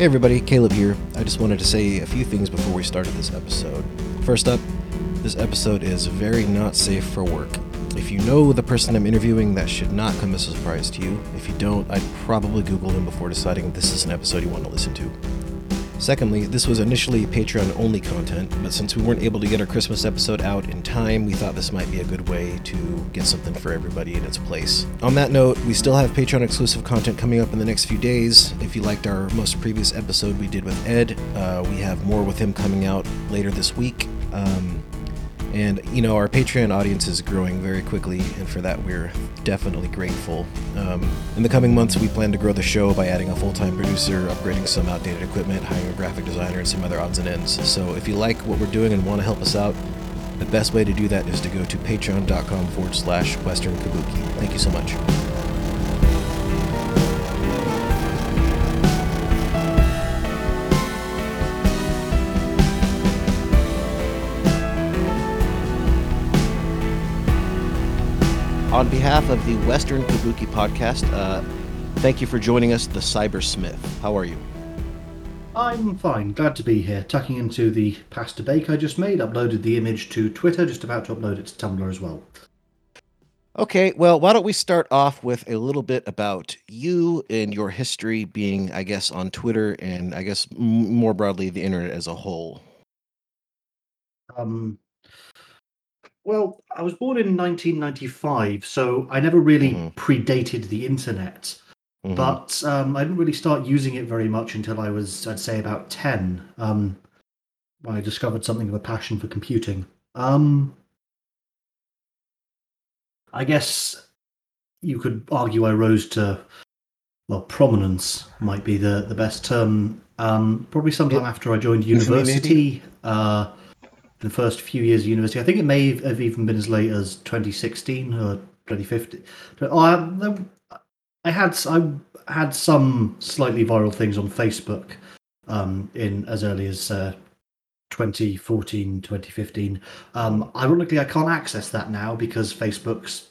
Hey everybody, Caleb here. I just wanted to say a few things before we started this episode. First up, this episode is very not safe for work. If you know the person I'm interviewing, that should not come as a surprise to you. If you don't, I'd probably Google him before deciding this is an episode you want to listen to. Secondly, this was initially Patreon only content, but since we weren't able to get our Christmas episode out in time, we thought this might be a good way to get something for everybody in its place. On that note, we still have Patreon exclusive content coming up in the next few days. If you liked our most previous episode we did with Ed, uh, we have more with him coming out later this week. Um, and, you know, our Patreon audience is growing very quickly, and for that, we're definitely grateful. Um, in the coming months, we plan to grow the show by adding a full time producer, upgrading some outdated equipment, hiring a graphic designer, and some other odds and ends. So if you like what we're doing and want to help us out, the best way to do that is to go to patreon.com forward slash Western Kabuki. Thank you so much. On behalf of the Western Kabuki podcast, uh, thank you for joining us, the Cybersmith. How are you? I'm fine, glad to be here. Tucking into the pasta bake I just made, uploaded the image to Twitter, just about to upload it to Tumblr as well. Okay, well, why don't we start off with a little bit about you and your history being, I guess, on Twitter and I guess m- more broadly the internet as a whole. Um, well, I was born in 1995, so I never really Mhm. predated the internet. Mhm. But um, I didn't really start using it very much until I was, I'd say, about 10, um, when I discovered something of a passion for computing. Um, I guess you could argue I rose to, well, prominence might be the, the best term. Um, probably sometime after I joined university. Uh, the first few years of university. I think it may have even been as late as 2016 or 2015. Oh, I, I had I had some slightly viral things on Facebook um, in as early as uh, 2014, 2015. Um, ironically, I can't access that now because Facebook's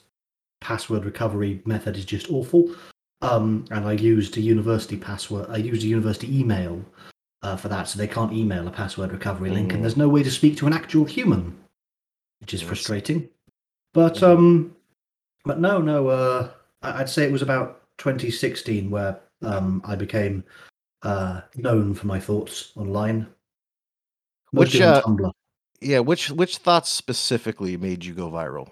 password recovery method is just awful. Um, and I used a university password. I used a university email uh, for that, so they can't email a password recovery link, Mm. and there's no way to speak to an actual human, which is Yes. frustrating. But Mhm. um, but no, no. Uh, I'd say it was about 2016 where um I became uh known for my thoughts online. Which, on uh, Tumblr. Yeah, which which thoughts specifically made you go viral?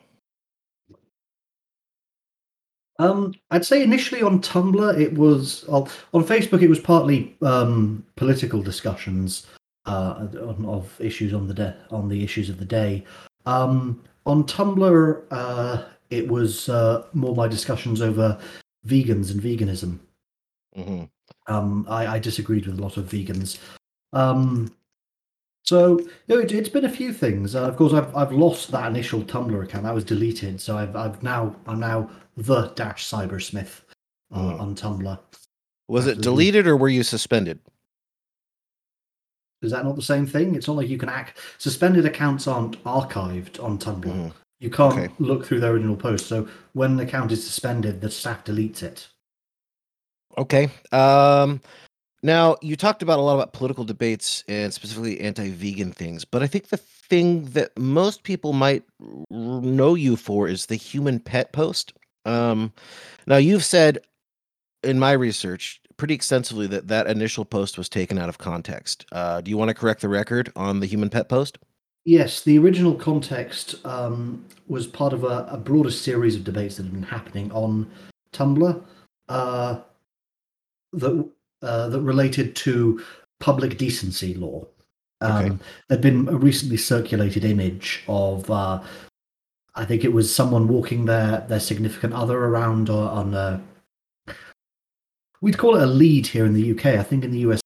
Um, I'd say initially on Tumblr it was well, on Facebook it was partly um, political discussions uh, of issues on the day on the issues of the day. Um, on Tumblr uh, it was uh, more my discussions over vegans and veganism. hmm Um, I, I disagreed with a lot of vegans. Um, so you know, it, it's been a few things. Uh, of course, I've I've lost that initial Tumblr account. That was deleted. So I've I've now I'm now the dash cybersmith uh, Mm. on Tumblr. Was it deleted or were you suspended? Is that not the same thing? It's not like you can act. Suspended accounts aren't archived on Tumblr. Mhm. You can't Okay. look through their original posts. So when an account is suspended, the staff deletes it. Okay. Um now you talked about a lot about political debates and specifically anti-vegan things, but I think the thing that most people might know you for is the human pet post. Um now you've said in my research pretty extensively that that initial post was taken out of context. Uh do you want to correct the record on the human pet post? Yes, the original context um, was part of a, a broader series of debates that had been happening on Tumblr uh, that uh, that related to public decency law. Um, Okay. There'd been a recently circulated image of, uh, I think it was someone walking their their significant other around on a. We'd call it a lead here in the UK. I think in the US,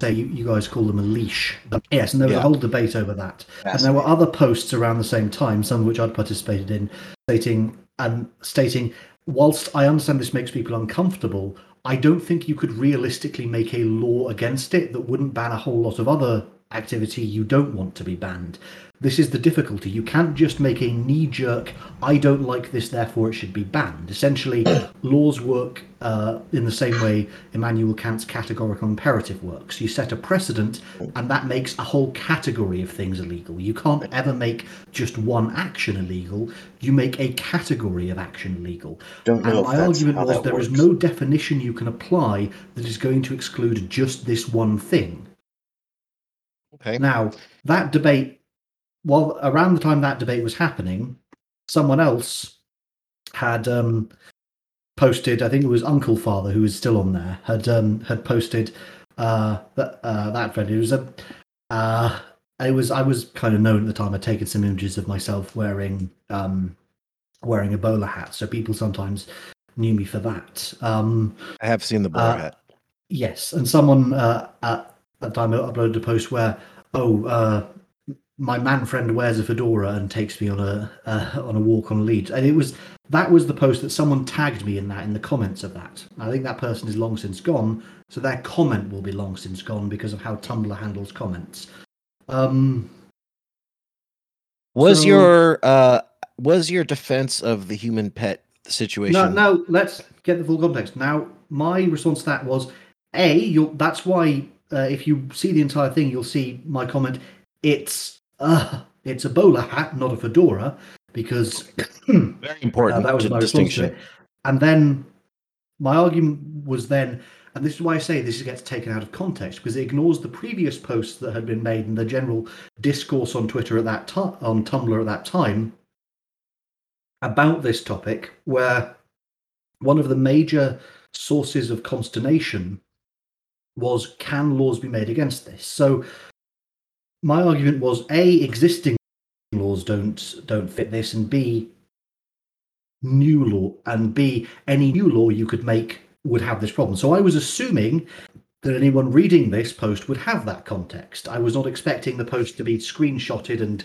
say you, you guys call them a leash. Yes, and there was Yeah. a whole debate over that. And there were other posts around the same time, some of which I'd participated in, stating and stating, whilst I understand this makes people uncomfortable, I don't think you could realistically make a law against it that wouldn't ban a whole lot of other activity you don't want to be banned. This is the difficulty. You can't just make a knee jerk, I don't like this, therefore it should be banned. Essentially, laws work uh, in the same way Immanuel Kant's categorical imperative works. You set a precedent, and that makes a whole category of things illegal. You can't ever make just one action illegal, you make a category of action illegal. Don't know And my argument was there is works. no definition you can apply that is going to exclude just this one thing. Okay. Now, that debate, well, around the time that debate was happening, someone else had um, posted, I think it was Uncle Father, who is still on there, had um, had posted uh, that, uh, that thread. It was a, uh, I was I was kind of known at the time. I'd taken some images of myself wearing um, wearing a bowler hat, so people sometimes knew me for that. Um, I have seen the bowler Uh, hat. Yes, and someone uh, at the time uploaded a post where, oh, uh, my man friend wears a fedora and takes me on a uh, on a walk on leads, and it was that was the post that someone tagged me in that in the comments of that. I think that person is long since gone, so their comment will be long since gone because of how Tumblr handles comments. Um, Was so- your uh was your defense of the human pet situation? No, no. Let's get the full context. Now, my response to that was, a, you'll, that's why uh, if you see the entire thing, you'll see my comment. It's uh, it's a bowler hat, not a fedora, because Very important uh, that was my distinction. And then my argument was then, and this is why I say this gets taken out of context because it ignores the previous posts that had been made and the general discourse on Twitter at that time, on Tumblr at that time, about this topic, where one of the major sources of consternation was can laws be made against this? So my argument was a existing laws don't don't fit this, and b new law, and b any new law you could make would have this problem. So I was assuming that anyone reading this post would have that context. I was not expecting the post to be screenshotted and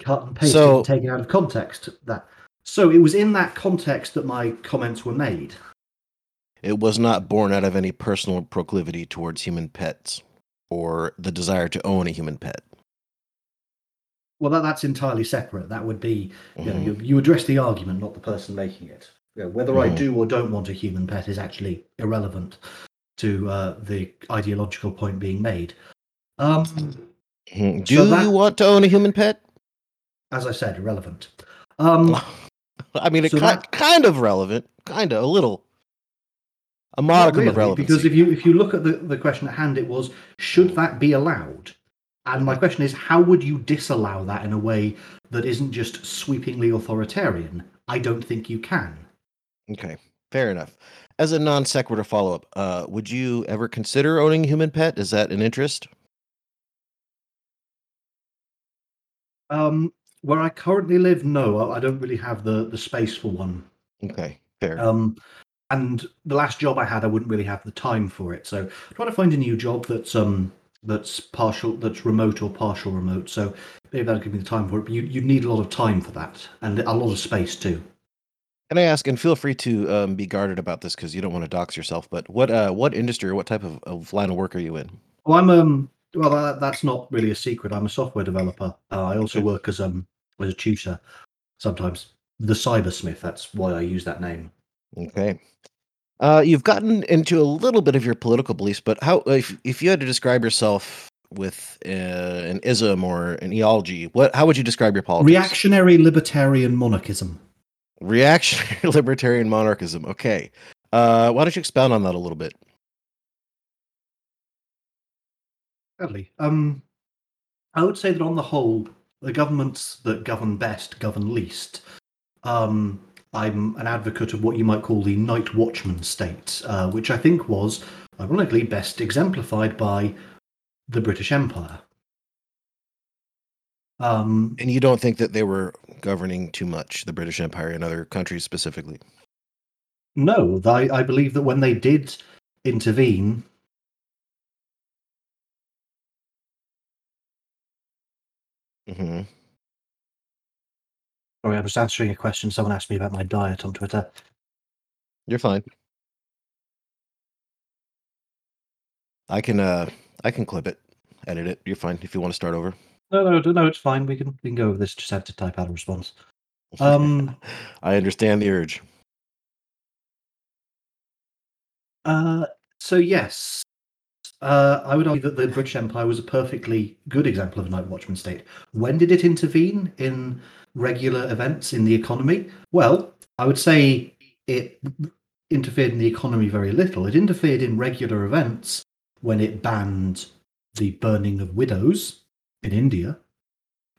cut and pasted So- and taken out of context. That so it was in that context that my comments were made. It was not born out of any personal proclivity towards human pets or the desire to own a human pet. Well, that, that's entirely separate. That would be you, know, Mhm. you, you address the argument, not the person making it. You know, whether I Mhm. do or don't want a human pet is actually irrelevant to uh, the ideological point being made. Um, Mhm. Do So that- you want to own a human pet? as I said, irrelevant. Um, I mean, it So ki- that- kind of relevant, kind of a little, a modicum of really, relevancy. Because if you if you look at the, the question at hand, it was should that be allowed? And my question is, how would you disallow that in a way that isn't just sweepingly authoritarian? I don't think you can. Okay, fair enough. As a non sequitur follow up, uh, would you ever consider owning a human pet? Is that an interest? Um, where I currently live, no, I I don't really have the the space for one. Okay, fair. Um, and the last job I had, I wouldn't really have the time for it. So trying to find a new job that's um that's partial, that's remote or partial remote. So maybe that'll give me the time for it. But you you need a lot of time for that and a lot of space too. Can I ask, and feel free to um, be guarded about this because you don't want to dox yourself, but what uh, what industry or what type of, of line of work are you in? Well, I'm um well that, that's not really a secret. I'm a software developer. Uh, I also Okay. work as um as a tutor sometimes. The cybersmith. That's why I use that name. Okay. Uh, you've gotten into a little bit of your political beliefs, but how if if you had to describe yourself with uh, an ism or an eology, what how would you describe your politics? Reactionary libertarian monarchism. Reactionary libertarian monarchism. Okay. Uh, why don't you expound on that a little bit? Sadly, um, I would say that on the whole, the governments that govern best govern least. Um, I'm an advocate of what you might call the night watchman state, uh, which I think was, ironically, best exemplified by the British Empire. Um, And you don't think that they were governing too much, the British Empire and other countries specifically? no, I, I believe that when they did intervene, hmm sorry, I was answering a question someone asked me about my diet on Twitter. You're fine. I can uh I can clip it, edit it. You're fine if you want to start over. No, no, no, it's fine. We can we can go over this. Just have to type out a response. Um, I understand the urge. uh, so yes, uh, I would argue that the British Empire was a perfectly good example of a night watchman state. When did it intervene in regular events in the economy? Well, I would say it interfered in the economy very little. It interfered in regular events when it banned the burning of widows in India,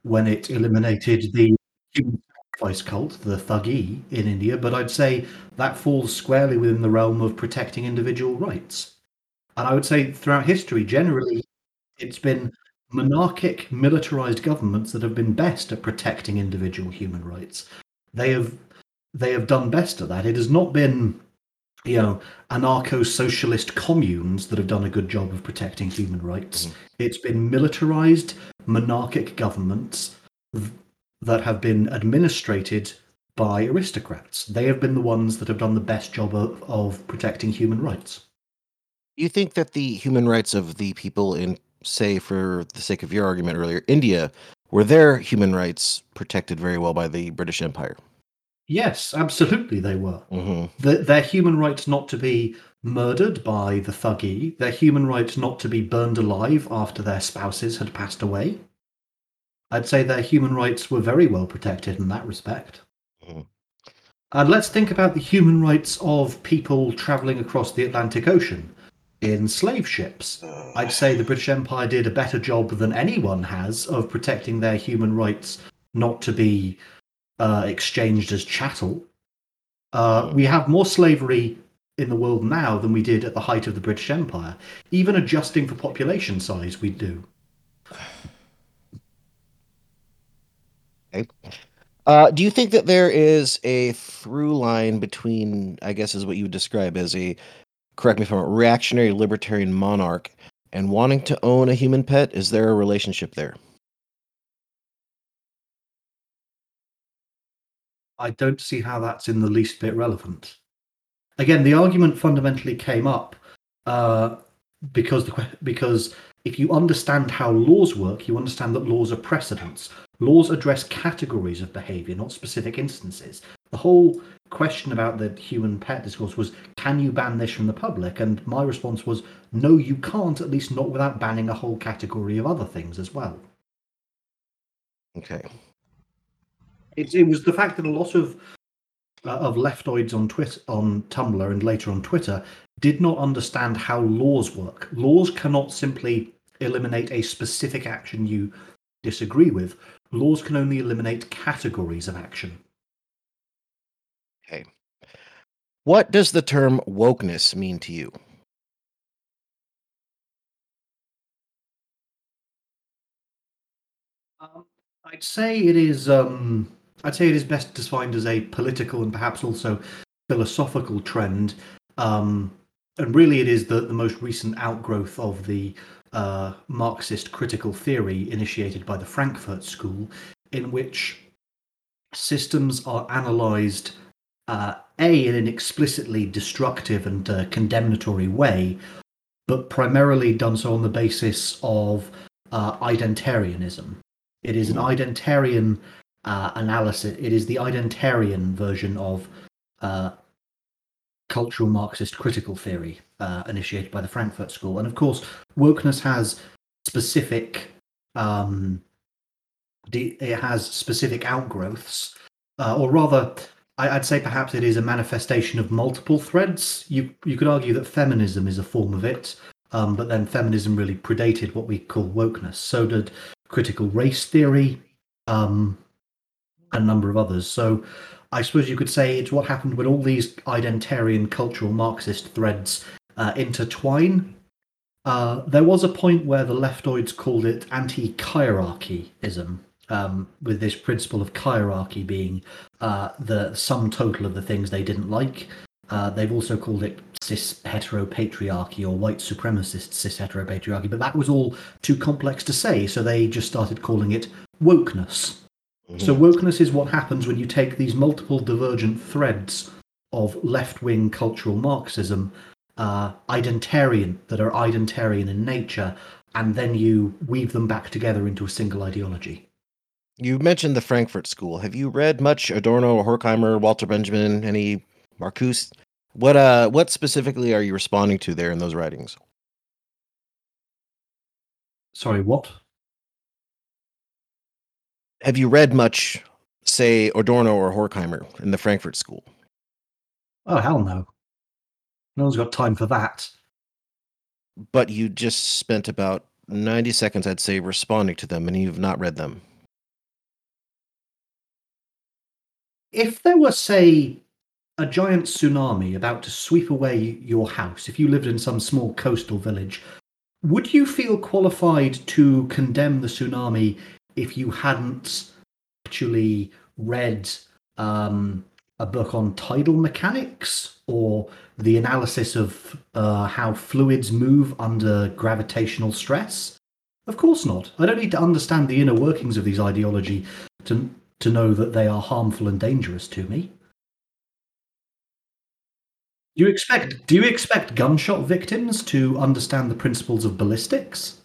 when it eliminated the human sacrifice cult, the Thuggee in India, but I'd say that falls squarely within the realm of protecting individual rights. And I would say throughout history, generally, it's been monarchic, militarized governments that have been best at protecting individual human rights. They have they have done best at that. It has not been, you know, anarcho-socialist communes that have done a good job of protecting human rights. Mhm. It's been militarized monarchic governments that have been administrated by aristocrats. They have been the ones that have done the best job of, of protecting human rights. Do you think that the human rights of the people in, say, for the sake of your argument earlier, India, were their human rights protected very well by the British Empire? Yes, absolutely, they were. hmm The, their human rights not to be murdered by the Thuggee, their human rights not to be burned alive after their spouses had passed away. I'd say their human rights were very well protected in that respect. Mhm. And let's think about the human rights of people traveling across the Atlantic Ocean in slave ships. I'd say the British Empire did a better job than anyone has of protecting their human rights not to be uh, exchanged as chattel. Uh, we have more slavery in the world now than we did at the height of the British Empire. Even adjusting for population size, we do. Uh, do you think that there is a through line between, I guess, is what you would describe as a, correct me if I'm wrong, reactionary libertarian monarch and wanting to own a human pet? Is there a relationship there? I don't see how that's in the least bit relevant. Again, the argument fundamentally came up uh, because the because if you understand how laws work, you understand that laws are precedents. Laws address categories of behavior, not specific instances. The whole question about the human pet discourse was can you ban this from the public? And my response was no, you can't, at least not without banning a whole category of other things as well. Okay. It, it was the fact that a lot of uh, of leftoids on Twitter, on Tumblr, and later on Twitter did not understand how laws work. Laws cannot simply eliminate a specific action you disagree with. Laws can only eliminate categories of action. Okay. What does the term wokeness mean to you? Um, I'd say it is. Um, I'd say it is best defined as a political and perhaps also philosophical trend. Um, and really, it is the, the most recent outgrowth of the uh, Marxist critical theory initiated by the Frankfurt School, in which systems are analyzed uh, a in an explicitly destructive and uh, condemnatory way, but primarily done so on the basis of uh, identarianism. It is an identarian uh, analysis. It is the identarian version of uh, cultural Marxist critical theory uh, initiated by the Frankfurt School. And of course, wokeness has specific. Um, de- it has specific outgrowths, uh, or rather, I- I'd say perhaps it is a manifestation of multiple threads. You you could argue that feminism is a form of it, um, but then feminism really predated what we call wokeness. So did critical race theory, um, and a number of others. So I suppose you could say it's what happened when all these identarian cultural Marxist threads uh, intertwine. Uh, there was a point where the leftoids called it anti-hierarchyism, um, with this principle of hierarchy being uh, the sum total of the things they didn't like. Uh, they've also called it cis heteropatriarchy or white supremacist cis heteropatriarchy, but that was all too complex to say, so they just started calling it wokeness. So wokeness is what happens when you take these multiple divergent threads of left-wing cultural Marxism uh, identarian that are identarian in nature, and then you weave them back together into a single ideology. You mentioned the Frankfurt School. Have you read much Adorno, Horkheimer, Walter Benjamin, any Marcuse? What uh what specifically are you responding to there in those writings? Sorry, what? Have you read much, say, Adorno or Horkheimer in the Frankfurt School? Oh hell no. No one's got time for that. But you just spent about 90 seconds, I'd say, responding to them, and you've not read them. If there were, say, a giant tsunami about to sweep away your house, if you lived in some small coastal village, would you feel qualified to condemn the tsunami if you hadn't actually read um, a book on tidal mechanics or the analysis of uh, how fluids move under gravitational stress? Of course not. I don't need to understand the inner workings of these ideology to to know that they are harmful and dangerous to me. Do you expect do you expect gunshot victims to understand the principles of ballistics?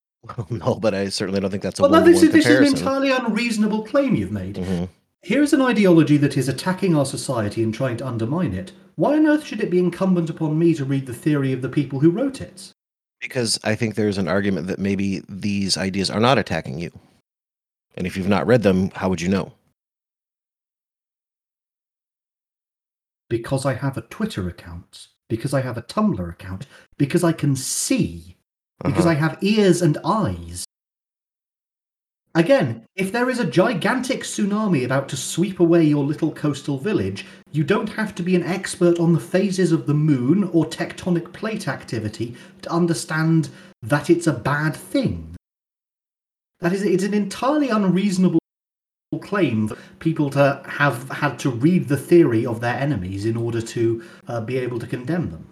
no, but I certainly don't think that's a well, no, this, is, this is an entirely unreasonable claim you've made. Mhm. Here's an ideology that is attacking our society and trying to undermine it. Why on earth should it be incumbent upon me to read the theory of the people who wrote it? Because I think there's an argument that maybe these ideas are not attacking you. And if you've not read them, how would you know? Because I have a Twitter account, because I have a Tumblr account, because I can see, because Uh-huh. I have ears and eyes. Again, if there is a gigantic tsunami about to sweep away your little coastal village, you don't have to be an expert on the phases of the moon or tectonic plate activity to understand that it's a bad thing. That is, it's an entirely unreasonable claim for people to have had to read the theory of their enemies in order to uh, be able to condemn them.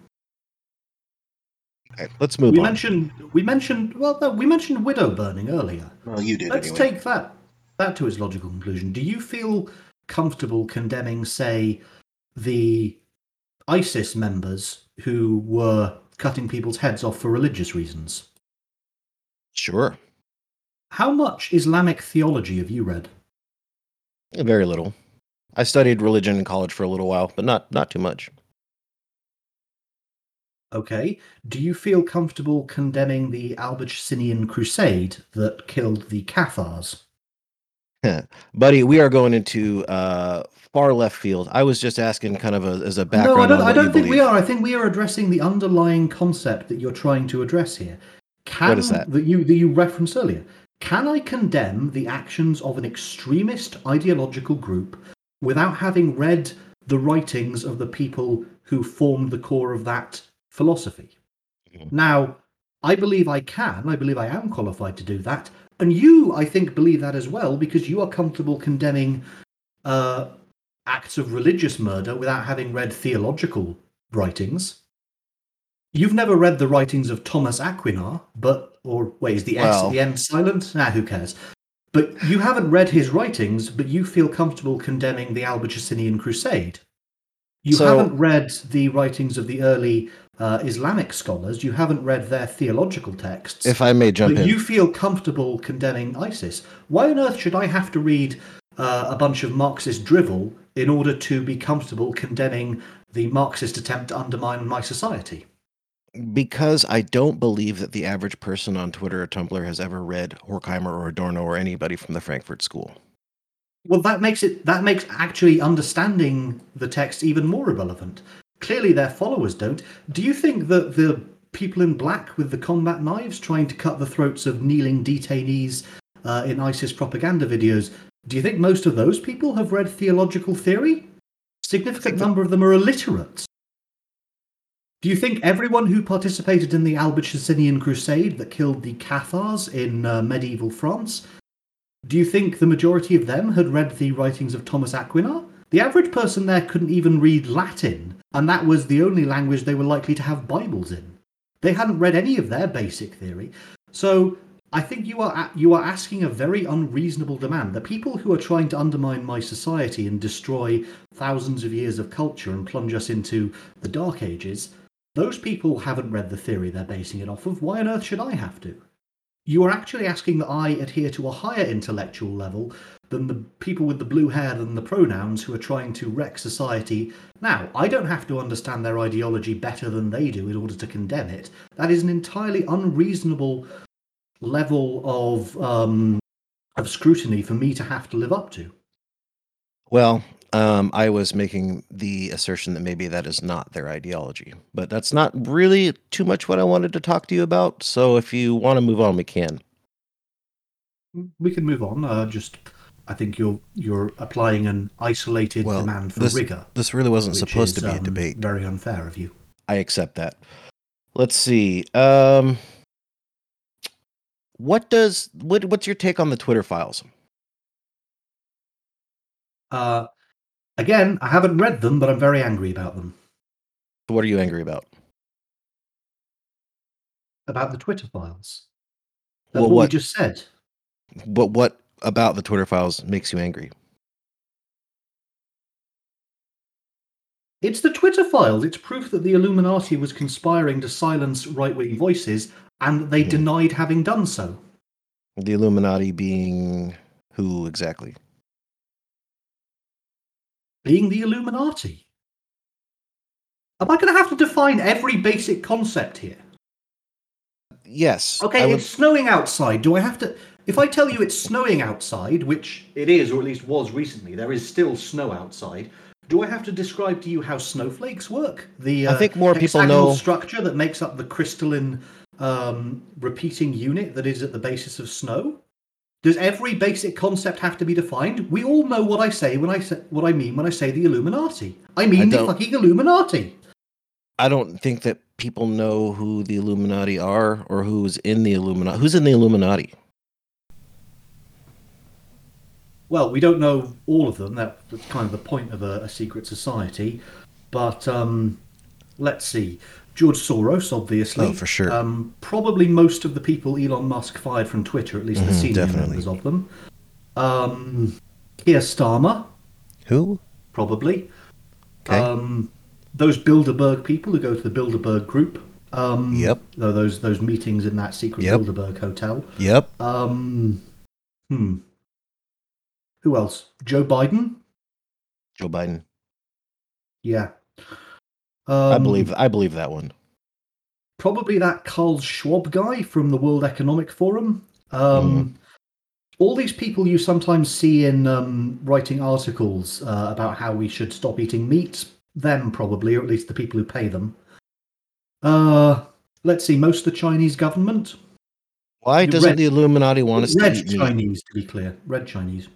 Okay, let's move We on. mentioned we mentioned well no, we mentioned widow burning earlier. well, you did Let's anyway. take that that to its logical conclusion. Do you feel comfortable condemning, say, the ISIS members who were cutting people's heads off for religious reasons? Sure. How much Islamic theology have you read? Very little. I studied religion in college for a little while, but not not too much. Okay. Do you feel comfortable condemning the Albigensian crusade that killed the Cathars? Buddy, we are going into uh, far left field. I was just asking kind of a, as a background. no, I don't. I don't think we are. I think we are addressing the underlying concept that you're trying to address here. Can, What is that? That you that you referenced earlier. Can I condemn the actions of an extremist ideological group without having read the writings of the people who formed the core of that philosophy? Mhm. Now, I believe I can. I believe I am qualified to do that. And you, I think, believe that as well because you are comfortable condemning uh, acts of religious murder without having read theological writings. You've never read the writings of Thomas Aquinar, but or wait, is the S Well- the end silent? Nah, who cares? But you haven't read his writings, but you feel comfortable condemning the Albigensian Crusade. You So- haven't read the writings of the early uh, Islamic scholars. You haven't read their theological texts. If I may jump but in, you feel comfortable condemning ISIS. Why on earth should I have to read uh, a bunch of Marxist drivel in order to be comfortable condemning the Marxist attempt to undermine my society? Because I don't believe that the average person on Twitter or Tumblr has ever read Horkheimer or Adorno or anybody from the Frankfurt School. Well, that makes it that makes actually understanding the text even more irrelevant. Clearly, their followers don't. Do you think that the people in black with the combat knives trying to cut the throats of kneeling detainees uh, in ISIS propaganda videos? Do you think most of those people have read theological theory? Significant number of them are illiterate. Do you think everyone who participated in the Albigensian crusade that killed the Cathars in uh, medieval France do you think the majority of them had read the writings of Thomas Aquinar? The average person there couldn't even read Latin, and that was the only language they were likely to have Bibles in. They hadn't read any of their basic theory. So I think you are you are asking a very unreasonable demand. The people who are trying to undermine my society and destroy thousands of years of culture and plunge us into the dark ages, those people haven't read the theory they're basing it off of. Why on earth should I have to? You are actually asking that I adhere to a higher intellectual level than the people with the blue hair than the pronouns who are trying to wreck society. Now, I don't have to understand their ideology better than they do in order to condemn it. That is an entirely unreasonable level of um, of scrutiny for me to have to live up to. Well, um, I was making the assertion that maybe that is not their ideology, but that's not really too much what I wanted to talk to you about. So if you want to move on, we can. We can move on. Uh, just, I think you're you're applying an isolated Well, demand for this- rigor. This really wasn't supposed is, to be a um, debate. Very unfair of you. I accept that. Let's see. Um, what does what what's your take on the Twitter files? Uh, again, I haven't read them, but I'm very angry about them. What are you angry about? About the Twitter files. That's Well, what, what- we just said. But what about the Twitter files makes you angry? It's the Twitter files. It's proof that the Illuminati was conspiring to silence right wing voices, and they Mhm. denied having done so. The Illuminati being who exactly? Being the Illuminati. Am I going to have to define every basic concept here? Yes. Okay, would- it's snowing outside. Do I have to? If I tell you it's snowing outside, which it is, or at least was recently, there is still snow outside. Do I have to describe to you how snowflakes work? The I uh, think more people hexagonal know- structure that makes up the crystalline um, repeating unit that is at the basis of snow. Does every basic concept have to be defined? We all know what I say when I say what I mean when I say the Illuminati. I mean the fucking Illuminati. I don't think that people know who the Illuminati are or who's in the Illuminati. Who's in the Illuminati? Well, we don't know all of them. That, that's kind of the point of a, a secret society. But um, let's see. George Soros, obviously. Oh, for sure. Um, probably most of the people Elon Musk fired from Twitter, at least the Mhm, senior definitely. members of them. Um, Keir Starmer, Who? probably. Okay. Um, those Bilderberg people who go to the Bilderberg group. Um, Yep. Those those meetings in that secret Yep. Bilderberg hotel. Yep. Um, hmm. Who else? Joe Biden. Joe Biden. Yeah. Um, I believe I believe that one. probably that Carl Schwab guy from the World Economic Forum. Um, Mm-hmm. All these people you sometimes see in um, writing articles uh, about how we should stop eating meat. Them probably, or at least the people who pay them. Uh, let's see. Most of the Chinese government. Why doesn't red- the Illuminati want us to Red eat meat? Chinese, to be clear. Red Chinese.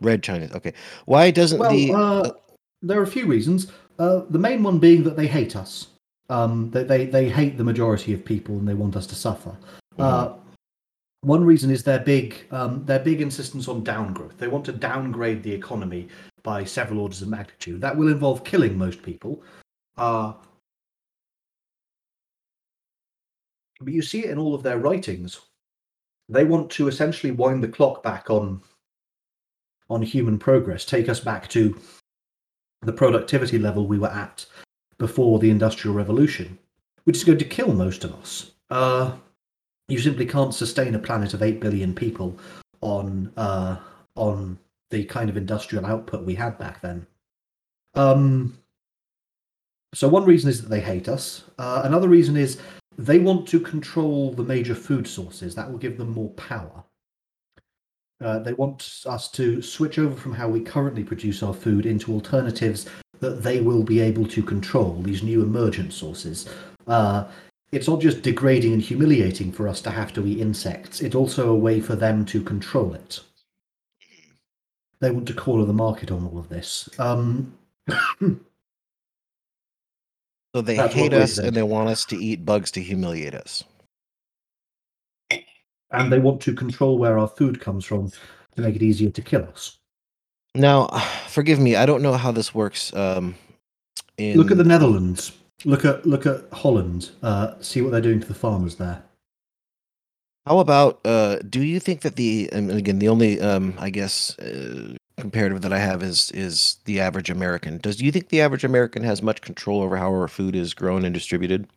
Red Chinese. Okay. Why doesn't Well, the uh, there are a few reasons. Uh, the main one being that they hate us. Um, they, they they hate the majority of people and they want us to suffer. Uh, one reason is their big um, their big insistence on downgrowth. They want to downgrade the economy by several orders of magnitude. That will involve killing most people. Uh, but you see it in all of their writings. They want to essentially wind the clock back on on human progress, take us back to the productivity level we were at before the Industrial Revolution, which is going to kill most of us. Uh, you simply can't sustain a planet of 8 billion people on uh, on the kind of industrial output we had back then. Um, so one reason is that they hate us. Uh, another reason is they want to control the major food sources. That will give them more power. Uh, they want us to switch over from how we currently produce our food into alternatives that they will be able to control, these new emergent sources. Uh, it's not just degrading and humiliating for us to have to eat insects, it's also a way for them to control it. They want to corner the market on all of this. Um, so they hate us and they want us to eat bugs to humiliate us. And they want to control where our food comes from to make it easier to kill us. Now, forgive me, I don't know how this works. Um, in Look at the Netherlands. Look at look at Holland. Uh, see what they're doing to the farmers there. How about uh do you think that the and again the only um I guess uh, comparative that I have is is the average American. Does do you think the average American has much control over how our food is grown and distributed?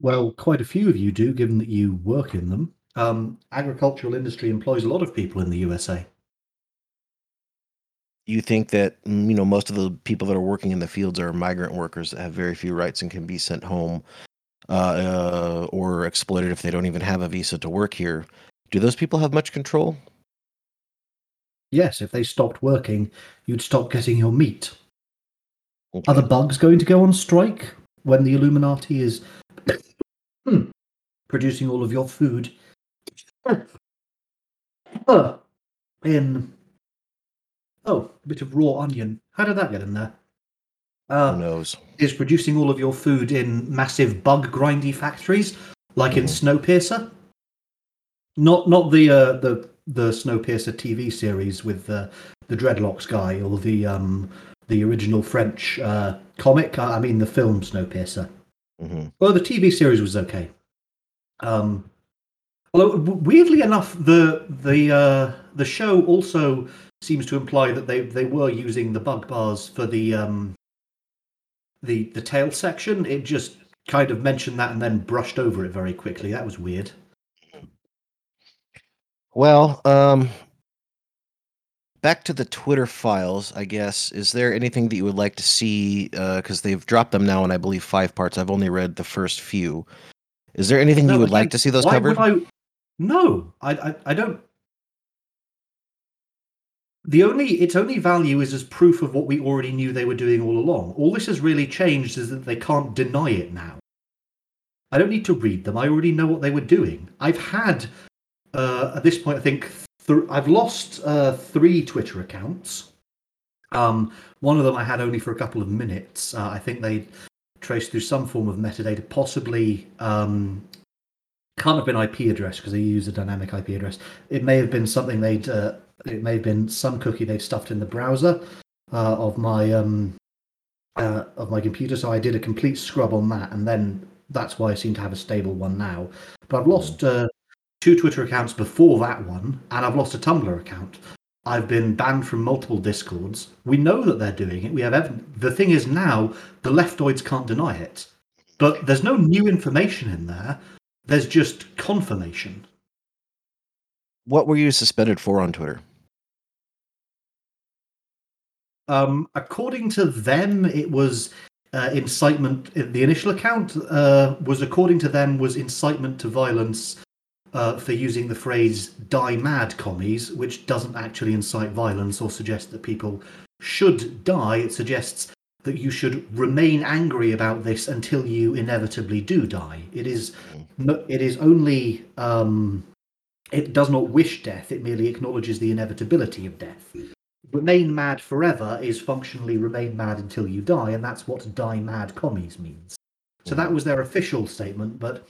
Well, quite a few of you do, given that you work in them. Um, agricultural industry employs a lot of people in the USA. You think that mm, you know most of the people that are working in the fields are migrant workers that have very few rights and can be sent home uh, uh, or exploited if they don't even have a visa to work here. Do those people have much control? Yes, if they stopped working, you'd stop getting your meat. Okay. Are the bugs going to go on strike when the Illuminati is Hmm. producing all of your food Uh, in oh, a bit of raw onion. How did that get in there? Who Uh, knows? is producing all of your food in massive bug grindy factories, like in Snowpiercer. Not not the uh, the the Snowpiercer TV series with the the dreadlocks guy or the um the original French uh, comic. I I mean the film Snowpiercer. Hmm Well, the TV series was okay. Um, although weirdly enough, the the uh, the show also seems to imply that they they were using the bug bars for the um, the the tail section. It just kind of mentioned that and then brushed over it very quickly. That was weird. Well, um, back to the Twitter files, I guess. Is there anything that you would like to see? Because they've dropped them now and I believe, five parts. I've only read the first few. Is there anything No, you would like to see those covered? I? No, I, I I don't. The only its only value is as proof of what we already knew they were doing all along. All this has really changed is that they can't deny it now. I don't need to read them. I already know what they were doing. I've had uh, at this point, I think th- I've lost uh, three Twitter accounts. Um, one of them I had only for a couple of minutes. Uh, I think they traced through some form of metadata, possibly um, can't have been IP address because they use a dynamic IP address. It may have been something they'd. Uh, it may have been some cookie they'd stuffed in the browser uh, of my um, uh, of my computer. So I did a complete scrub on that, and then that's why I seem to have a stable one now. But I've lost uh, two Twitter accounts before that one, and I've lost a Tumblr account. I've been banned from multiple discords. We know that they're doing it. We have evidence. The thing is now the leftoids can't deny it, but there's no new information in there. There's just confirmation. What were you suspended for on Twitter? Um, according to them, it was uh, incitement. The initial account uh, was, according to them, was incitement to violence uh, for using the phrase "die mad" commies, which doesn't actually incite violence or suggest that people should die. It suggests that you should remain angry about this until you inevitably do die. It is, no, it is only. Um, it does not wish death. It merely acknowledges the inevitability of death remain mad forever is functionally remain mad until you die, and that's what die mad commies means. So that was their official statement, but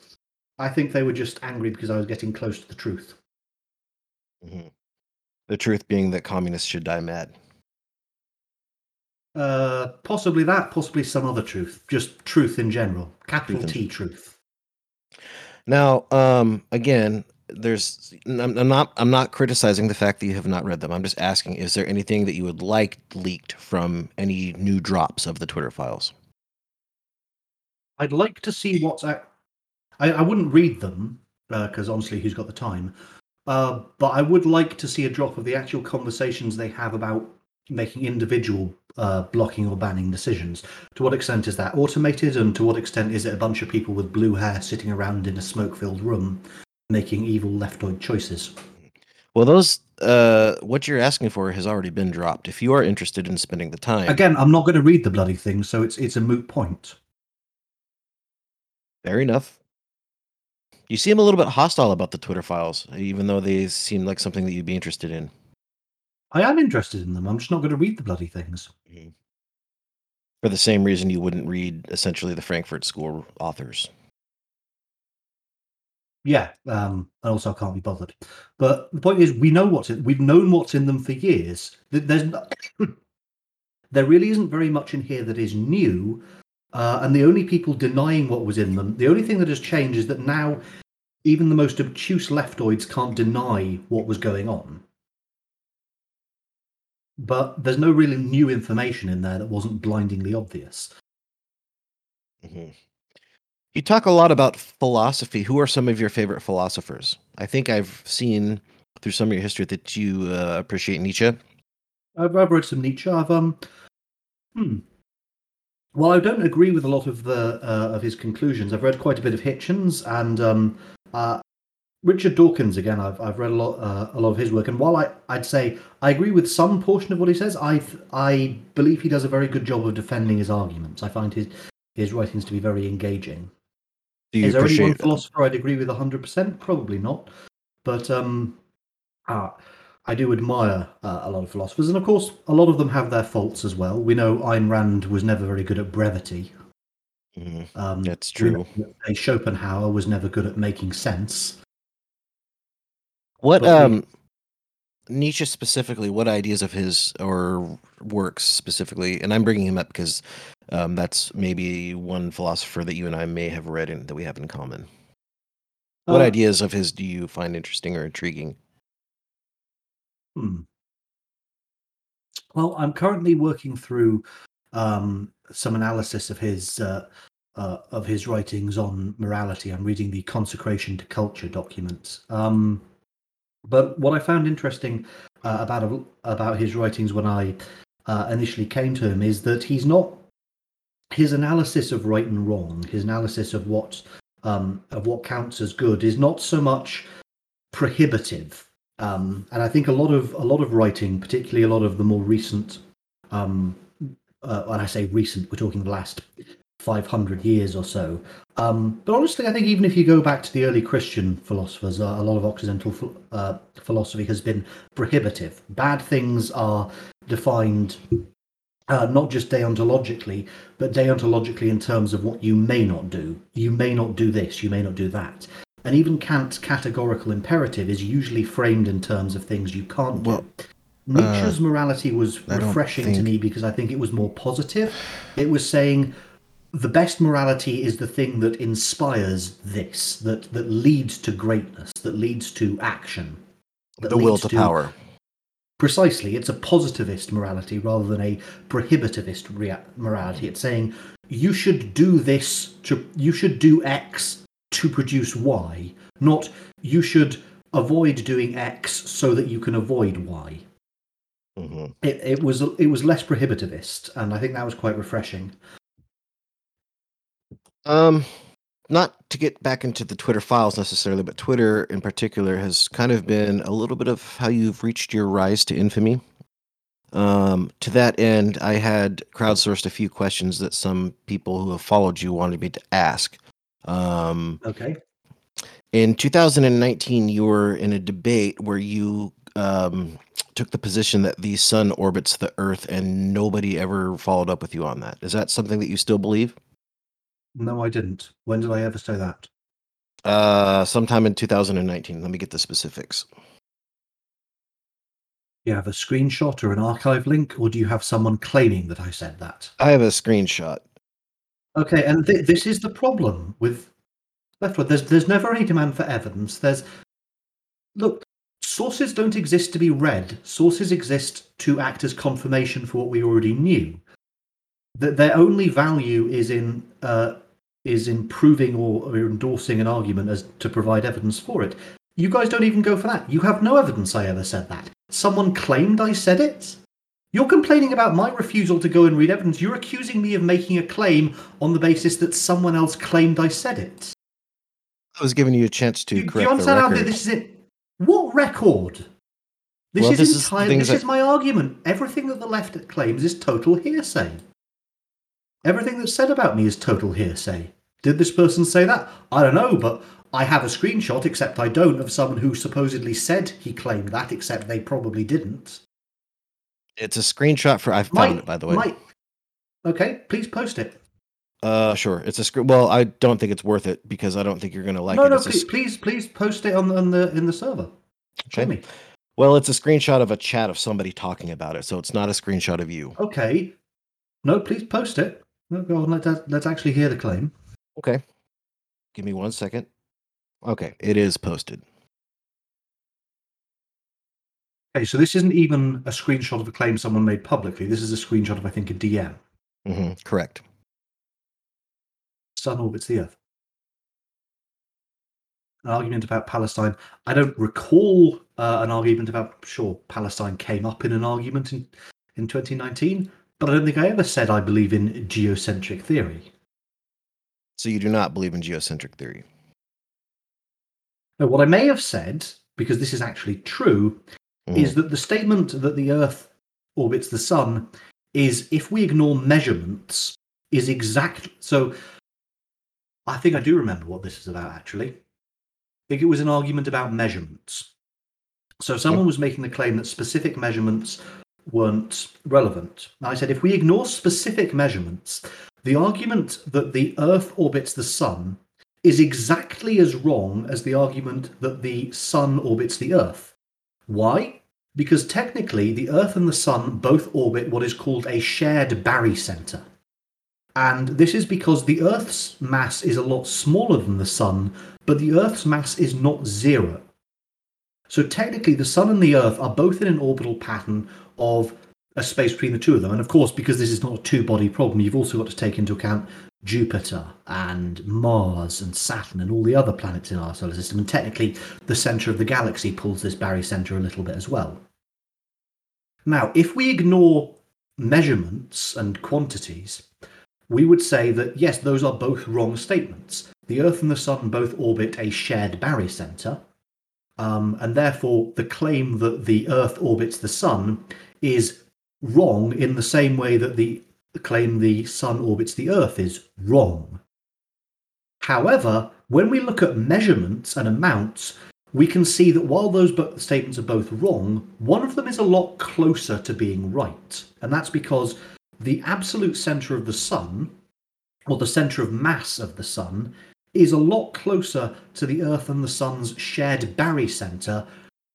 I think they were just angry because I was getting close to the truth. Mhm. The truth being that communists should die mad. Uh, possibly that, possibly some other truth. Just truth in general. Capital T truth. Now, um, again, there's I'm, I'm not I'm not criticizing the fact that you have not read them. I'm just asking, is there anything that you would like leaked from any new drops of the Twitter files? I'd like to see what's. I, I wouldn't read them because honestly, who's got the time? Uh, but I would like to see a drop of the actual conversations they have about making individual uh, blocking or banning decisions. To what extent is that automated, and to what extent is it a bunch of people with blue hair sitting around in a smoke-filled room making evil leftoid choices? Well, those uh, what you're asking for has already been dropped. If you are interested in spending the time, Again, I'm not going to read the bloody thing, so it's it's a moot point. fair enough. You seem a little bit hostile about the Twitter files, even though they seem like something that you'd be interested in. I am interested in them. I'm just not going to read the bloody things. For the same reason you wouldn't read essentially the Frankfurt School authors. Yeah, um, and also I can't be bothered. But the point is, we know what's in. We've known what's in them for years. There's there really isn't very much in here that is new, uh, and the only people denying what was in them, the only thing that has changed is that now even the most obtuse leftoids can't deny what was going on. But there's no really new information in there that wasn't blindingly obvious. Mm-hmm. You talk a lot about philosophy. Who are some of your favorite philosophers? I think I've seen through some of your history that you uh, appreciate Nietzsche. I've, I've read some Nietzsche. I've um, hmm. Well, I don't agree with a lot of the uh, of his conclusions. I've read quite a bit of Hitchens and um, uh, Richard Dawkins. Again, I've I've read a lot uh, a lot of his work, and while I I'd say I agree with some portion of what he says, I I believe he does a very good job of defending his arguments. I find his his writings to be very engaging. Do you Is there any one philosopher I'd agree with 100%? Probably not. But um, uh, I do admire uh, a lot of philosophers. And of course, a lot of them have their faults as well. We know Ayn Rand was never very good at brevity. Mhm. Um, That's true. that Schopenhauer was never good at making sense. What But we- um Nietzsche specifically? What ideas of his or works specifically? And I'm bringing him up because um, that's maybe one philosopher that you and I may have read and that we have in common. What Uh, ideas of his do you find interesting or intriguing? Hmm. Well, I'm currently working through um, some analysis of his uh, uh, of his writings on morality. I'm reading the Consecration to Culture documents. Um, but what I found interesting uh, about about his writings when I uh, initially came to him is that he's not his analysis of right and wrong, his analysis of what um, of what counts as good, is not so much prohibitive um, and I think a lot of a lot of writing, particularly a lot of the more recent, um, uh, when I say recent, we're talking the last 500 years or so. Um, but honestly, I think even if you go back to the early Christian philosophers, uh, a lot of Occidental ph- uh, philosophy has been prohibitive. Bad things are defined uh, not just deontologically, but deontologically in terms of what you may not do. You may not do this, you may not do that. And even Kant's categorical imperative is usually framed in terms of things you can't do. Well, Nietzsche's uh, morality was refreshing to me because I think it was more positive. It was saying the best morality is the thing that inspires this, that that leads to greatness, that leads to action. the will leads to power. Precisely, it's a positivist morality rather than a prohibitivist rea- morality. It's saying you should do this to you should do X to produce Y, not you should avoid doing X so that you can avoid Y. hmm It, it was it was less prohibitivist, and I think that was quite refreshing. Um, not to get back into the Twitter files necessarily, but Twitter in particular has kind of been a little bit of how you've reached your rise to infamy. Um, to that end, I had crowdsourced a few questions that some people who have followed you wanted me to ask. Um, Okay. in 2019, you were in a debate where you um, took the position that the sun orbits the Earth, and nobody ever followed up with you on that. Is that something that you still believe? No, I didn't. When did I ever say that? Uh, sometime in 2019. Let me get the specifics. Do you have a screenshot or an archive link, or do you have someone claiming that I said that? I have a screenshot. Okay, and th- this is the problem with Leftward. There's there's never any demand for evidence. There's look, sources don't exist to be read. Sources exist to act as confirmation for what we already knew. That their only value is in uh, is in proving or, or endorsing an argument as to provide evidence for it. You guys don't even go for that. You have no evidence I ever said that. Someone claimed I said it. You're complaining about my refusal to go and read evidence. You're accusing me of making a claim on the basis that someone else claimed I said it. I was giving you a chance to you correct the understand how record. this is it? What record? This Well, is this entirely. things This that- is my argument. Everything that the left claims is total hearsay. Everything that's said about me is total hearsay. Did this person say that? I don't know, but I have a screenshot, except I don't, of someone who supposedly said he claimed that, except they probably didn't. It's a screenshot for. I found it by the way. Okay, please post it. Uh, sure. It's a screen. Well, I don't think it's worth it because I don't think you're gonna like no, it. no, a please, s- please, please post it on the, on the in the server. Show Okay. me. Well, it's a screenshot of a chat of somebody talking about it, so it's not a screenshot of you. Okay. No, please post it. No, go on. Let's let's actually hear the claim. Okay. Give me one second. Okay, it is posted. Okay, so this isn't even a screenshot of a claim someone made publicly. This is a screenshot of, I think, a DM. hmm correct. Sun orbits the Earth. An argument about Palestine. I don't recall uh, an argument about. Sure, Palestine came up in an argument in in 2019, but I don't think I ever said I believe in geocentric theory. So you do not believe in geocentric theory. Now, what I may have said, because this is actually true, Mhm. is that the statement that the Earth orbits the Sun is, if we ignore measurements, is exact. So, I think I do remember what this is about. Actually, I think it was an argument about measurements. So someone was making the claim that specific measurements weren't relevant. Now I said, if we ignore specific measurements, the argument that the Earth orbits the Sun is exactly as wrong as the argument that the Sun orbits the Earth. Why? Because technically, the Earth and the Sun both orbit what is called a shared barycenter. And this is because the Earth's mass is a lot smaller than the Sun, but the Earth's mass is not zero. So technically, the Sun and the Earth are both in an orbital pattern of a space between the two of them. And of course, because this is not a two body problem, you've also got to take into account Jupiter and Mars and Saturn and all the other planets in our solar system. And technically, the center of the galaxy pulls this barycenter a little bit as well. Now, if we ignore measurements and quantities, we would say that yes, those are both wrong statements. The Earth and the Sun both orbit a shared barycenter, um, and therefore the claim that the Earth orbits the Sun is wrong in the same way that the claim the Sun orbits the Earth is wrong. However, when we look at measurements and amounts, we can see that while those statements are both wrong, one of them is a lot closer to being right. And that's because the absolute center of the Sun, or the center of mass of the Sun, is a lot closer to the Earth and the Sun's shared barycenter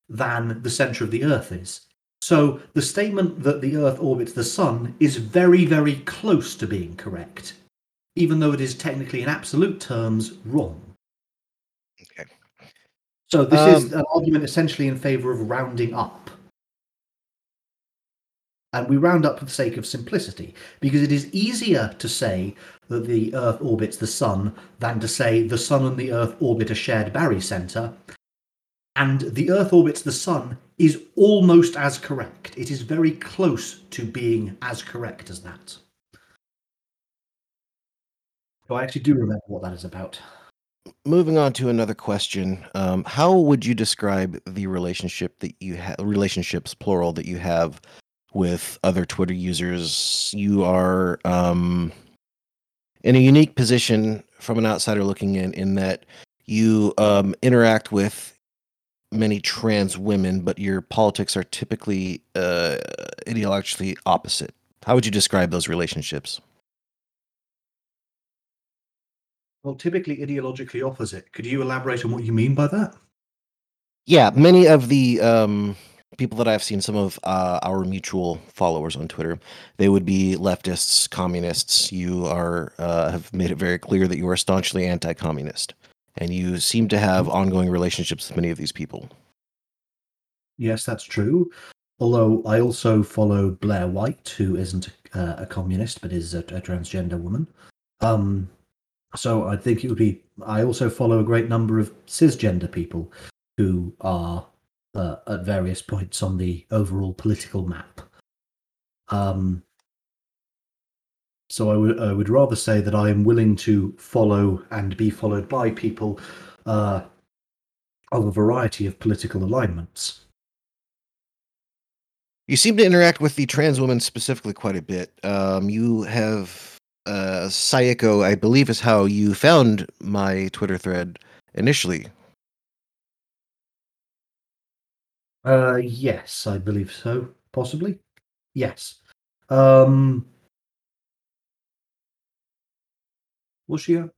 than the center of the Earth is. So the statement that the Earth orbits the Sun is very, very close to being correct, even though it is technically in absolute terms wrong. Okay. So this is Um, an argument essentially in favor of rounding up. And we round up for the sake of simplicity, because it is easier to say that the Earth orbits the Sun than to say the Sun and the Earth orbit a shared barycenter. And the Earth orbits the Sun is almost as correct. It is very close to being as correct as that. So I actually do remember what that is about. Moving on to another question, um, how would you describe the relationship that you have, relationships plural that you have with other Twitter users? You are um, in a unique position from an outsider looking in, in that you um, interact with many trans women, but your politics are typically uh, ideologically opposite. How would you describe those relationships? Well, typically ideologically opposite. Could you elaborate on what you mean by that? Yeah, many of the um, people that I've seen, some of uh, our mutual followers on Twitter, they would be leftists, communists. You are uh, have made it very clear that you are staunchly anti-communist, and you seem to have ongoing relationships with many of these people. Yes, that's true. Although I also follow Blair White, who isn't uh, a communist but is a, a transgender woman. Um, so I think it would be. I also follow a great number of cisgender people who are uh, at various points on the overall political map. Um, so I would I would rather say that I am willing to follow and be followed by people uh, of a variety of political alignments. You seem to interact with the trans women specifically quite a bit. Um, you have uh, Sayeko, I believe, is how you found my Twitter thread initially. Uh, yes, I believe so. Possibly. Yes. Um, was she? A...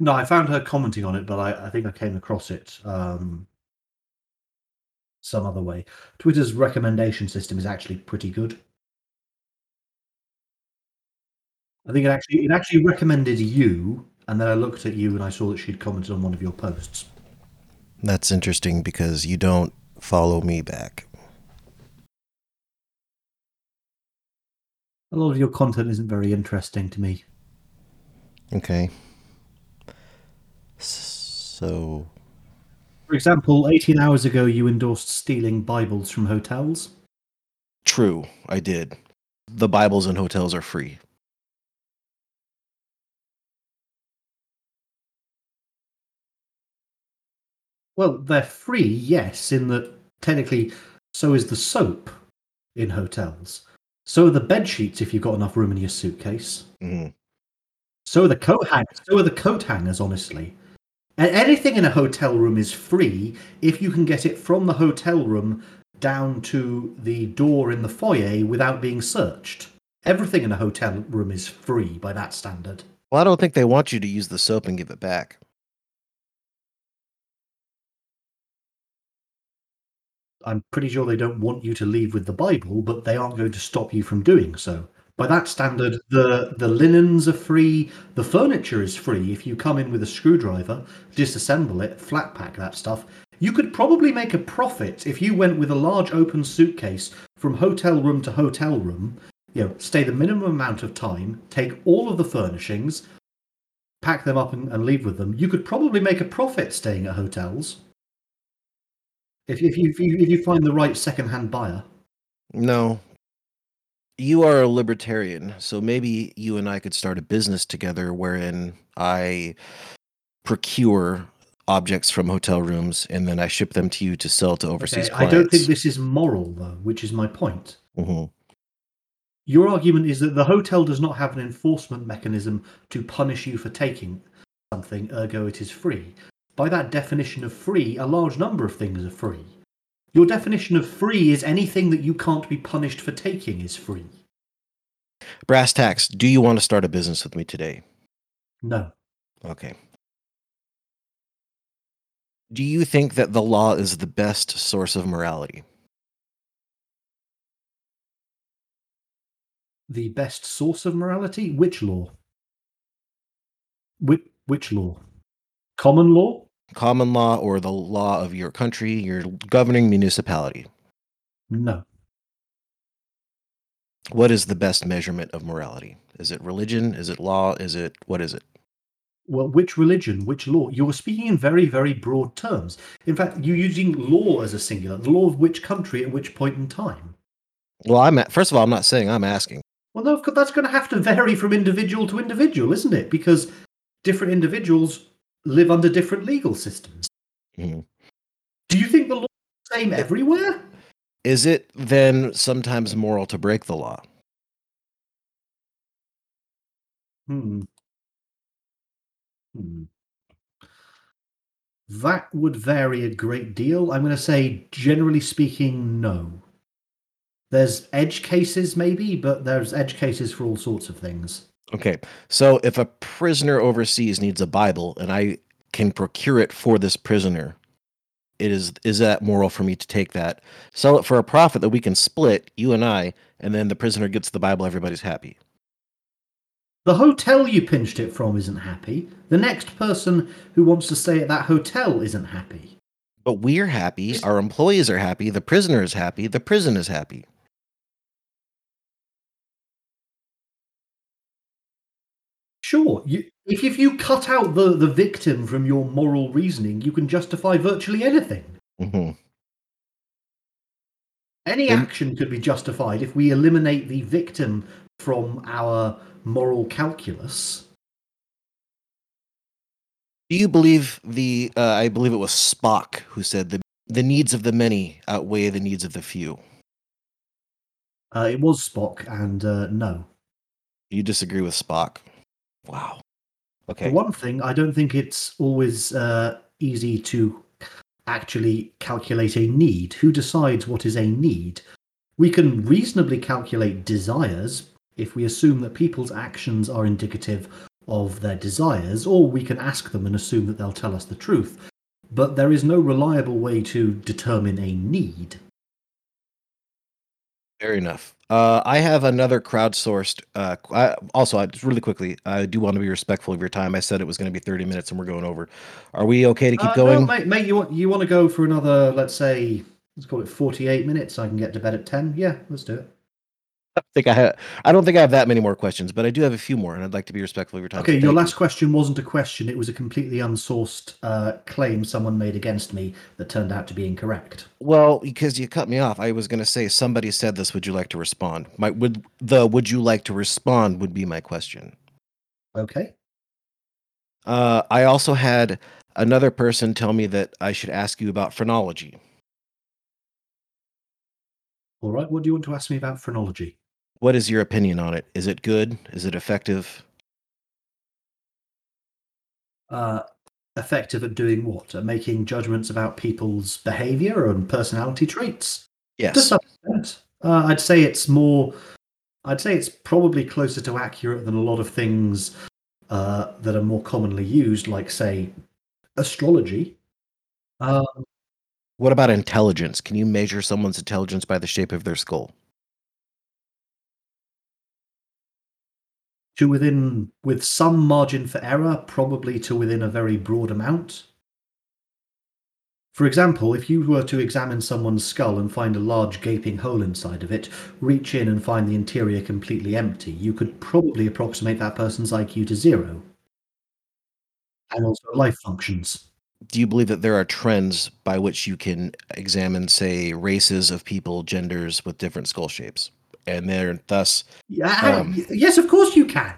No, I found her commenting on it, but I, I think I came across it um, some other way. Twitter's recommendation system is actually pretty good. I think it actually it actually recommended you, and then I looked at you and I saw that she'd commented on one of your posts. That's interesting because you don't follow me back. A lot of your content isn't very interesting to me. Okay. So, For example, 18 hours ago, you endorsed stealing Bibles from hotels. true, I did. The Bibles in hotels are free. Well, they're free, yes, in that technically, so is the soap in hotels. So are the bed sheets if you've got enough room in your suitcase. Mhm. So are the coat hangers. So are the coat hangers, honestly. And anything in a hotel room is free if you can get it from the hotel room down to the door in the foyer without being searched. Everything in a hotel room is free by that standard. Well, I don't think they want you to use the soap and give it back. I'm pretty sure they don't want you to leave with the Bible, but they aren't going to stop you from doing so. By that standard, the, the linens are free, the furniture is free. If you come in with a screwdriver, disassemble it, flat pack that stuff, you could probably make a profit if you went with a large open suitcase from hotel room to hotel room, you know, stay the minimum amount of time, take all of the furnishings, pack them up and, and leave with them. You could probably make a profit staying at hotels. If, if, you, if, you, if you find the right second-hand buyer. No. You are a libertarian, so maybe you and I could start a business together wherein I procure objects from hotel rooms and then I ship them to you to sell to overseas Okay, I don't think this is moral, though, which is my point. Mhm. Your argument is that the hotel does not have an enforcement mechanism to punish you for taking something, ergo it is free. By that definition of free, a large number of things are free. Your definition of free is anything that you can't be punished for taking is free. Brass tacks, do you want to start a business with me today? No. Okay. Do you think that the law is the best source of morality? The best source of morality? Which law? Which, which law? Common law? Common law or the law of your country, your governing municipality? No. What is the best measurement of morality? Is it religion? Is it law? Is it what is it? Well, which religion, which law? You're speaking in very, very broad terms. In fact, you're using law as a singular. The law of which country at which point in time? Well, I'm a- first of all, I'm not saying I'm asking. Well, no, that's going to have to vary from individual to individual, isn't it? Because different individuals live under different legal systems. Mhm. Do you think the law is the same everywhere? Is it then sometimes moral to break the law? Hmm. Hmm. That would vary a great deal. I'm going to say, generally speaking, no. There's edge cases, maybe, but there's edge cases for all sorts of things. Okay. So if a prisoner overseas needs a Bible and I can procure it for this prisoner, it is is that moral for me to take that, sell it for a profit that we can split, you and I, and then the prisoner gets the Bible, everybody's happy. The hotel you pinched it from isn't happy. The next person who wants to stay at that hotel isn't happy. But we're happy, our employees are happy, the prisoner is happy, the prison is happy. Sure, you, if, if you cut out the, the victim from your moral reasoning, you can justify virtually anything. hmm Any Then- action could be justified if we eliminate the victim from our moral calculus. Do you believe the? Uh, I believe it was Spock who said the the needs of the many outweigh the needs of the few. Uh, it was Spock, and uh, no. You disagree with Spock? Wow. Okay. For one thing, I don't think it's always uh, easy to actually calculate a need. Who decides what is a need? We can reasonably calculate desires if we assume that people's actions are indicative of their desires, or we can ask them and assume that they'll tell us the truth. But there is no reliable way to determine a need. Fair enough. Uh, I have another crowdsourced. Uh, I, also, I, just really quickly, I do want to be respectful of your time. I said it was going to be 30 minutes, and we're going over. Are we okay to keep Uh, going? No, mate, mate, you want you want to go for another, let's say, let's call it forty-eight minutes. I can get to bed at ten. Yeah, let's do it. I think I ha- I don't think I have that many more questions, but I do have a few more, and I'd like to be respectful of your time. Okay, your last question wasn't a question; it was a completely unsourced uh, claim someone made against me that turned out to be incorrect. Well, because you cut me off, I was going to say somebody said this. Would you like to respond? My would the would you like to respond would be my question. Okay. Uh, I also had another person tell me that I should ask you about phrenology. All right. What do you want to ask me about phrenology? What is your opinion on it? Is it good? Is it effective? Uh, effective at doing what? At making judgments about people's behavior and personality traits. Yes. To some extent. Uh, I'd say it's more. I'd say it's probably closer to accurate than a lot of things uh, that are more commonly used, like say astrology. Uh, What about intelligence? Can you measure someone's intelligence by the shape of their skull? To within, with some margin for error, probably to within a very broad amount. For example, if you were to examine someone's skull and find a large gaping hole inside of it, reach in and find the interior completely empty, you could probably approximate that person's IQ to zero. And also life functions. Do you believe that there are trends by which you can examine, say, races of people, genders with different skull shapes, and they're thus? Yeah, Um, yes, of course you can.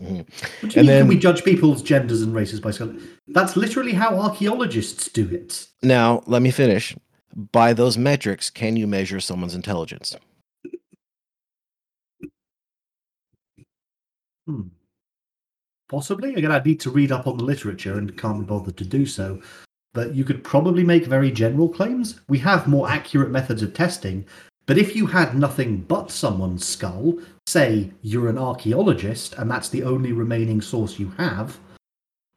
Mhm. What do you And mean, then- can we judge people's genders and races by skull? That's literally how archaeologists do it. Now, let me finish. By those metrics, can you measure someone's intelligence? Hmm. Possibly. Again, I'd need to read up on the literature and can't be bothered to do so. But you could probably make very general claims. We have more accurate methods of testing. But if you had nothing but someone's skull, say you're an archaeologist and that's the only remaining source you have,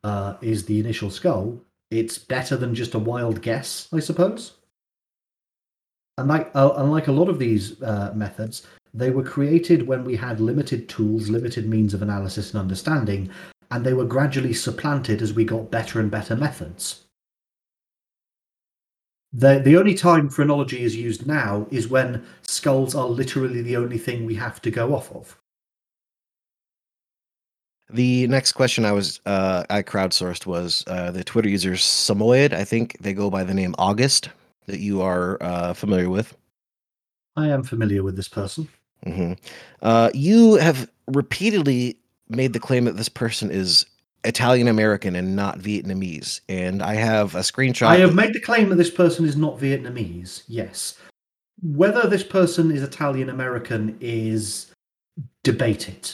uh, is the initial skull, it's better than just a wild guess, I suppose. And like, uh, unlike a lot of these uh, methods, they were created when we had limited tools, limited means of analysis and understanding, and they were gradually supplanted as we got better and better methods. The, the only time phrenology is used now is when skulls are literally the only thing we have to go off of. The next question I was uh, I crowdsourced was uh, the Twitter user Samoyed. I think they go by the name August that you are uh, familiar with. I am familiar with this person. hmm Uh, you have repeatedly made the claim that this person is Italian American and not Vietnamese, and I have a screenshot. I have made the claim that this person is not Vietnamese, yes. Whether this person is Italian American is debated.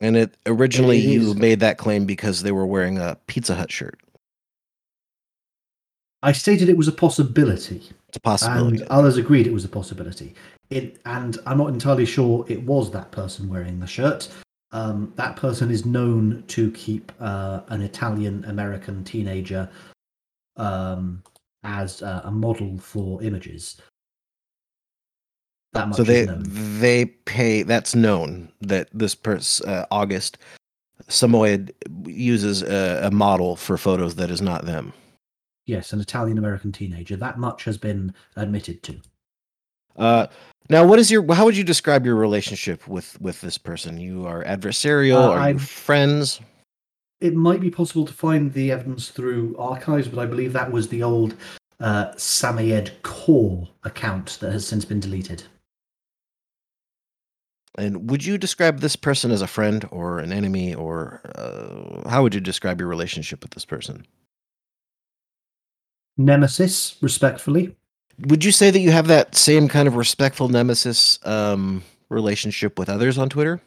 and it originally It you made that claim because they were wearing a Pizza Hut shirt. I stated it was a possibility. It's a possibility. and others agreed it was a possibility. It, and I'm not entirely sure it was that person wearing the shirt. Um, that person is known to keep uh, an Italian American teenager um, as uh, a model for images. That much so they known. they pay. That's known that this person uh, August Samoyed uses a, a model for photos that is not them. Yes, an Italian American teenager. That much has been admitted to. Uh, now, what is your? How would you describe your relationship with with this person? You are adversarial. Uh, are you I'm- friends? It might be possible to find the evidence through archives, but I believe that was the old uh, Samoyed Core account that has since been deleted. And would you describe this person as a friend or an enemy, or uh, how would you describe your relationship with this person? Nemesis, respectfully. Would you say that you have that same kind of respectful nemesis um, relationship with others on Twitter?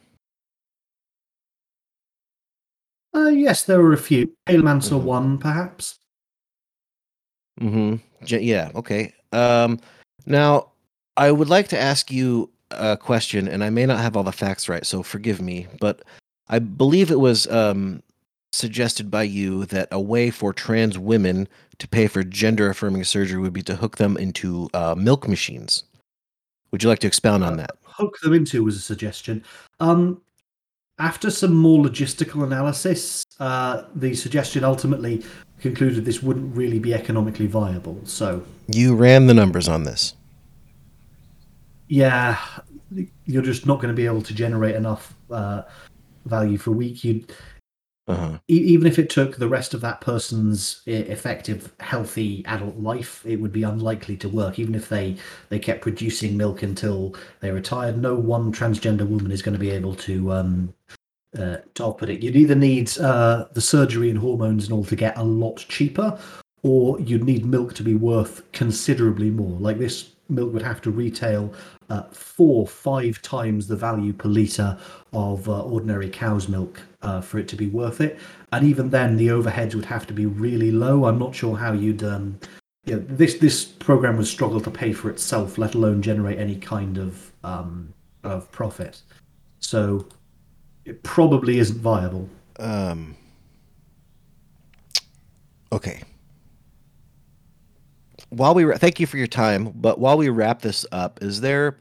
Uh, yes, there are a few. Palemancer Mhm. one, perhaps. Mm-hmm. Yeah. Okay. Um, now, I would like to ask you a question, and I may not have all the facts right, so forgive me. But I believe it was um, suggested by you that a way for trans women to pay for gender-affirming surgery would be to hook them into uh, milk machines. Would you like to expound on that? hook them into was a suggestion. Um, after some more logistical analysis, uh, the suggestion ultimately concluded this wouldn't really be economically viable. So You ran the numbers on this. yeah, you're just not going to be able to generate enough uh, value for a week. You Uh-huh. e- even if it took the rest of that person's effective healthy adult life it would be unlikely to work. Even if they they kept producing milk until they retired no one transgender woman is going to be able to um uh, to output it you'd either need uh, the surgery and hormones and all to get a lot cheaper or you'd need milk to be worth considerably more. Like this milk would have to retail uh, four five times the value per litre of uh, ordinary cow's milk uh, for it to be worth it. And even then the overheads would have to be really low. I'm not sure how you'd um know, this this program would struggle to pay for itself let alone generate any kind of um of profit. So it probably isn't viable. Um, okay. While we thank you for your time, but while we wrap this up, is there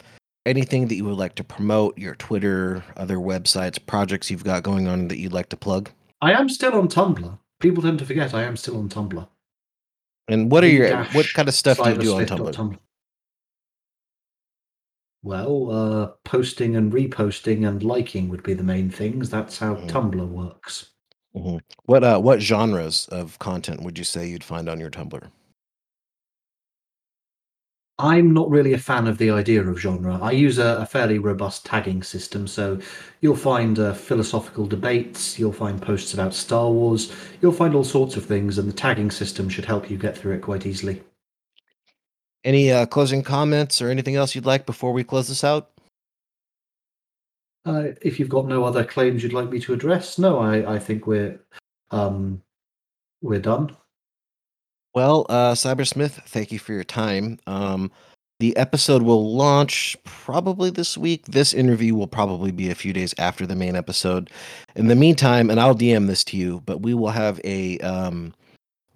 anything that you would like to promote? Your Twitter, other websites, projects you've got going on that you'd like to plug? i am still on tumblr people tend to forget i am still on tumblr And what are your what kind of stuff do you do on Tumblr? tumblr. Well, uh, posting and reposting and liking would be the main things. That's how Mhm. Tumblr works. Mhm. What uh what genres of content would you say you'd find on your Tumblr? I'm not really a fan of the idea of genre. I use a, a fairly robust tagging system, so you'll find uh, philosophical debates, you'll find posts about Star Wars, you'll find all sorts of things, and the tagging system should help you get through it quite easily. Any uh, closing comments or anything else you'd like before we close this out? Uh, if you've got no other claims you'd like me to address, no, I, I think we're um, we're done. Well, uh, Cybersmith, thank you for your time. Um, the episode will launch probably this week. This interview will probably be a few days after the main episode. In the meantime, and I'll DM this to you, but we will have a um,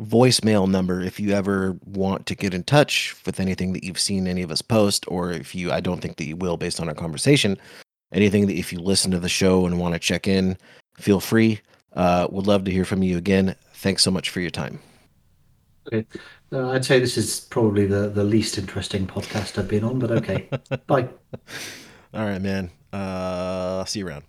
voicemail number if you ever want to get in touch with anything that you've seen any of us post, or if you, I don't think that you will based on our conversation. Anything that if you listen to the show and want to check in, feel free. Uh, would love to hear from you again. Thanks so much for your time. Okay. Uh, I'd say this is probably the, the least interesting podcast I've been on, but okay. Bye. All right, man. Uh, see you around.